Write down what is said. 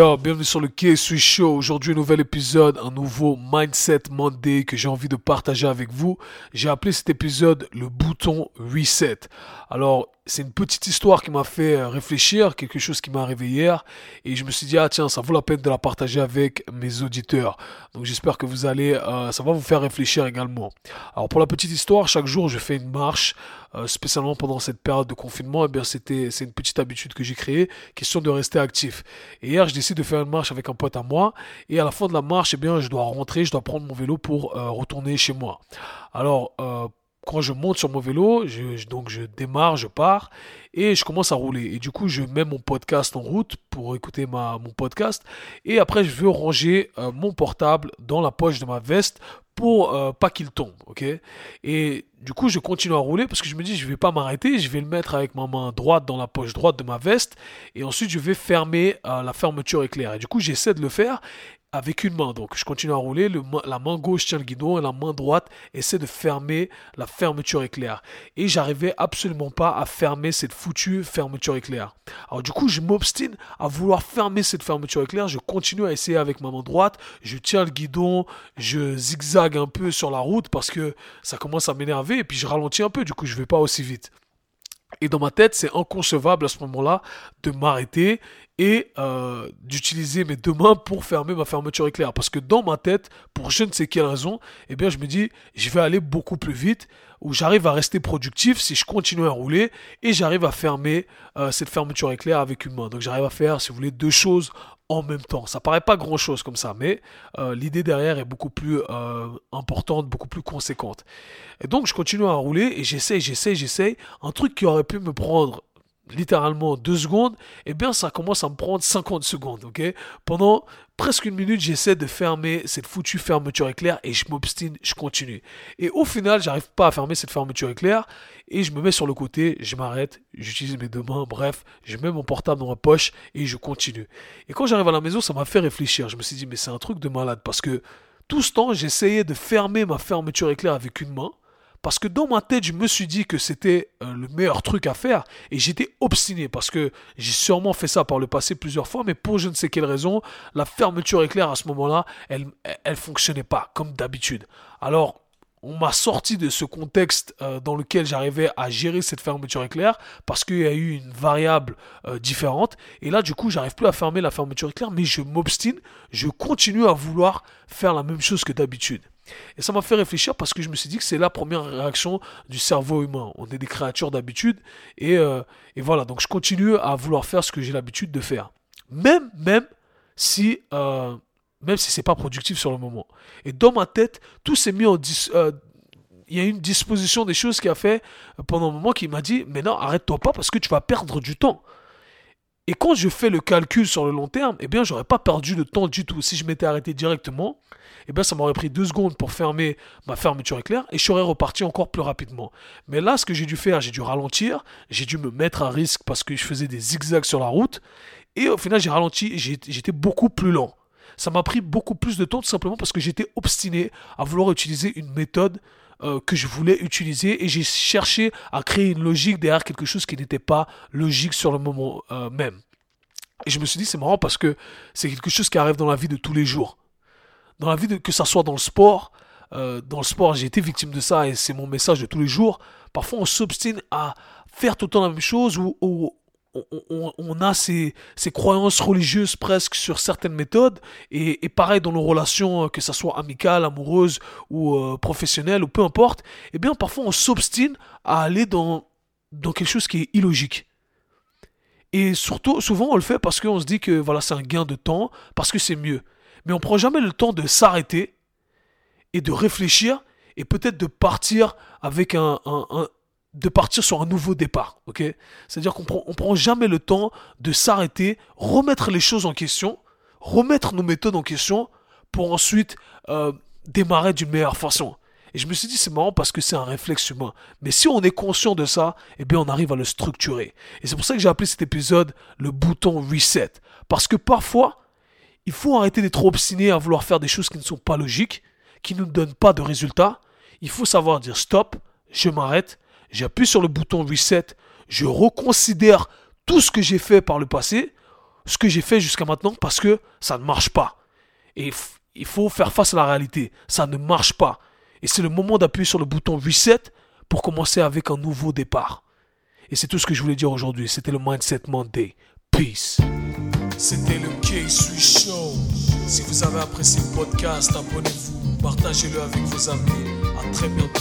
yo, bienvenue sur le K-Sui Show. Aujourd'hui, un nouvel épisode, un nouveau Mindset Monday que j'ai envie de partager avec vous. J'ai appelé cet épisode le bouton Reset. Alors, c'est une petite histoire qui m'a fait euh, réfléchir, quelque chose qui m'a arrivé hier, et je me suis dit ah tiens ça vaut la peine de la partager avec mes auditeurs. Donc j'espère que vous allez, euh, ça va vous faire réfléchir également. Alors pour la petite histoire, chaque jour je fais une marche, euh, spécialement pendant cette période de confinement. Et eh bien c'était c'est une petite habitude que j'ai créée, question de rester actif. Et hier je décide de faire une marche avec un pote à moi, et à la fin de la marche, eh bien je dois rentrer, je dois prendre mon vélo pour retourner chez moi. Alors quand je monte sur mon vélo, je, donc je démarre, je pars et je commence à rouler. Et du coup, je mets mon podcast en route pour écouter ma, mon podcast. Et après, je veux ranger euh, mon portable dans la poche de ma veste pour euh, pas qu'il tombe, ok? Et du coup, je continue à rouler parce que je me dis, je vais pas m'arrêter, je vais le mettre avec ma main droite dans la poche droite de ma veste et ensuite je vais fermer euh, la fermeture éclair. Et du coup, j'essaie de le faire avec une main. Donc je continue à rouler, le, la main gauche tient le guidon et la main droite essaie de fermer la fermeture éclair. Et j'arrivais absolument pas à fermer cette foutue fermeture éclair. Alors du coup je m'obstine à vouloir fermer cette fermeture éclair. Je continue à essayer avec ma main droite. Je tiens le guidon, je zigzague un peu sur la route parce que ça commence à m'énerver et puis je ralentis un peu. Du coup je vais pas aussi vite. Et dans ma tête, c'est inconcevable à ce moment-là de m'arrêter et euh, d'utiliser mes deux mains pour fermer ma fermeture éclair. Parce que dans ma tête, pour je ne sais quelle raison, eh bien, je me dis, je vais aller beaucoup plus vite, ou j'arrive à rester productif si je continue à rouler, et j'arrive à fermer euh, cette fermeture éclair avec une main. Donc j'arrive à faire, si vous voulez, deux choses en même temps. Ça paraît pas grand chose comme ça, mais euh, l'idée derrière est beaucoup plus importante, beaucoup plus conséquente. Et donc je continue à rouler et j'essaye, j'essaye, j'essaye. Un truc qui aurait pu me prendre littéralement deux secondes, eh bien ça commence à me prendre 50 secondes, ok? Pendant presque une minute, j'essaie de fermer cette foutue fermeture éclair et je m'obstine, je continue. Et au final, j'arrive pas à fermer cette fermeture éclair et je me mets sur le côté, je m'arrête, j'utilise mes deux mains, bref, je mets mon portable dans ma poche et je continue. Et quand j'arrive à la maison, ça m'a fait réfléchir. Je me suis dit, mais c'est un truc de malade parce que tout ce temps, j'essayais de fermer ma fermeture éclair avec une main parce que dans ma tête, je me suis dit que c'était euh, le meilleur truc à faire et j'étais obstiné parce que j'ai sûrement fait ça par le passé plusieurs fois, mais pour je ne sais quelle raison, la fermeture éclair à ce moment-là, elle, elle fonctionnait pas comme d'habitude. Alors, on m'a sorti de ce contexte euh, dans lequel j'arrivais à gérer cette fermeture éclair parce qu'il y a eu une variable euh, différente. Et là, du coup, j'arrive plus à fermer la fermeture éclair, mais je m'obstine, je continue à vouloir faire la même chose que d'habitude. Et ça m'a fait réfléchir parce que je me suis dit que c'est la première réaction du cerveau humain. On est des créatures d'habitude et, euh, voilà, donc je continue à vouloir faire ce que j'ai l'habitude de faire. Même, même si, euh, même si c'est pas productif sur le moment. Et dans ma tête, tout s'est mis en... Euh, il y a une disposition des choses qui a fait pendant un moment qui m'a dit mais non arrête-toi pas parce que tu vas perdre du temps. Et quand je fais le calcul sur le long terme, eh bien, j'aurais pas perdu de temps du tout. Si je m'étais arrêté directement, eh bien, ça m'aurait pris deux secondes pour fermer ma fermeture éclair et je serais reparti encore plus rapidement. Mais là, ce que j'ai dû faire, j'ai dû ralentir, j'ai dû me mettre à risque parce que je faisais des zigzags sur la route et au final, j'ai ralenti j'étais beaucoup plus lent. Ça m'a pris beaucoup plus de temps tout simplement parce que j'étais obstiné à vouloir utiliser une méthode euh, que je voulais utiliser et j'ai cherché à créer une logique derrière quelque chose qui n'était pas logique sur le moment euh, même. Et je me suis dit, c'est marrant parce que c'est quelque chose qui arrive dans la vie de tous les jours. Dans la vie, de, que ça soit dans le sport, euh, dans le sport, j'ai été victime de ça et c'est mon message de tous les jours. Parfois, on s'obstine à faire tout le temps la même chose ou, ou on, a ces, croyances religieuses presque sur certaines méthodes. Et, pareil dans nos relations que ce soit amicales, amoureuses ou euh, professionnelles ou peu importe eh bien parfois on s'obstine à aller dans, dans quelque chose qui est illogique. Et surtout souvent on le fait parce qu'on se dit que voilà c'est un gain de temps parce que c'est mieux. Mais on prend jamais le temps de s'arrêter et de réfléchir et peut-être de partir avec un, de partir sur un nouveau départ, C'est-à-dire qu'on prend, prend jamais le temps de s'arrêter, remettre les choses en question, remettre nos méthodes en question pour ensuite euh, démarrer d'une meilleure façon. Et je me suis dit, c'est marrant parce que c'est un réflexe humain. Mais si on est conscient de ça, eh bien, on arrive à le structurer. Et c'est pour ça que j'ai appelé cet épisode le bouton reset. Parce que parfois, il faut arrêter d'être obstiné à vouloir faire des choses qui ne sont pas logiques qui ne nous donnent pas de résultats, il faut savoir dire stop, je m'arrête, j'appuie sur le bouton reset, je reconsidère tout ce que j'ai fait par le passé, ce que j'ai fait jusqu'à maintenant parce que ça ne marche pas. Et il faut faire face à la réalité, ça ne marche pas. Et c'est le moment d'appuyer sur le bouton reset pour commencer avec un nouveau départ. Et c'est tout ce que je voulais dire aujourd'hui. C'était le Mindset Monday. Peace. C'était le K-Sui Show. Si vous avez apprécié le podcast, abonnez-vous, partagez-le avec vos amis. Très bientôt.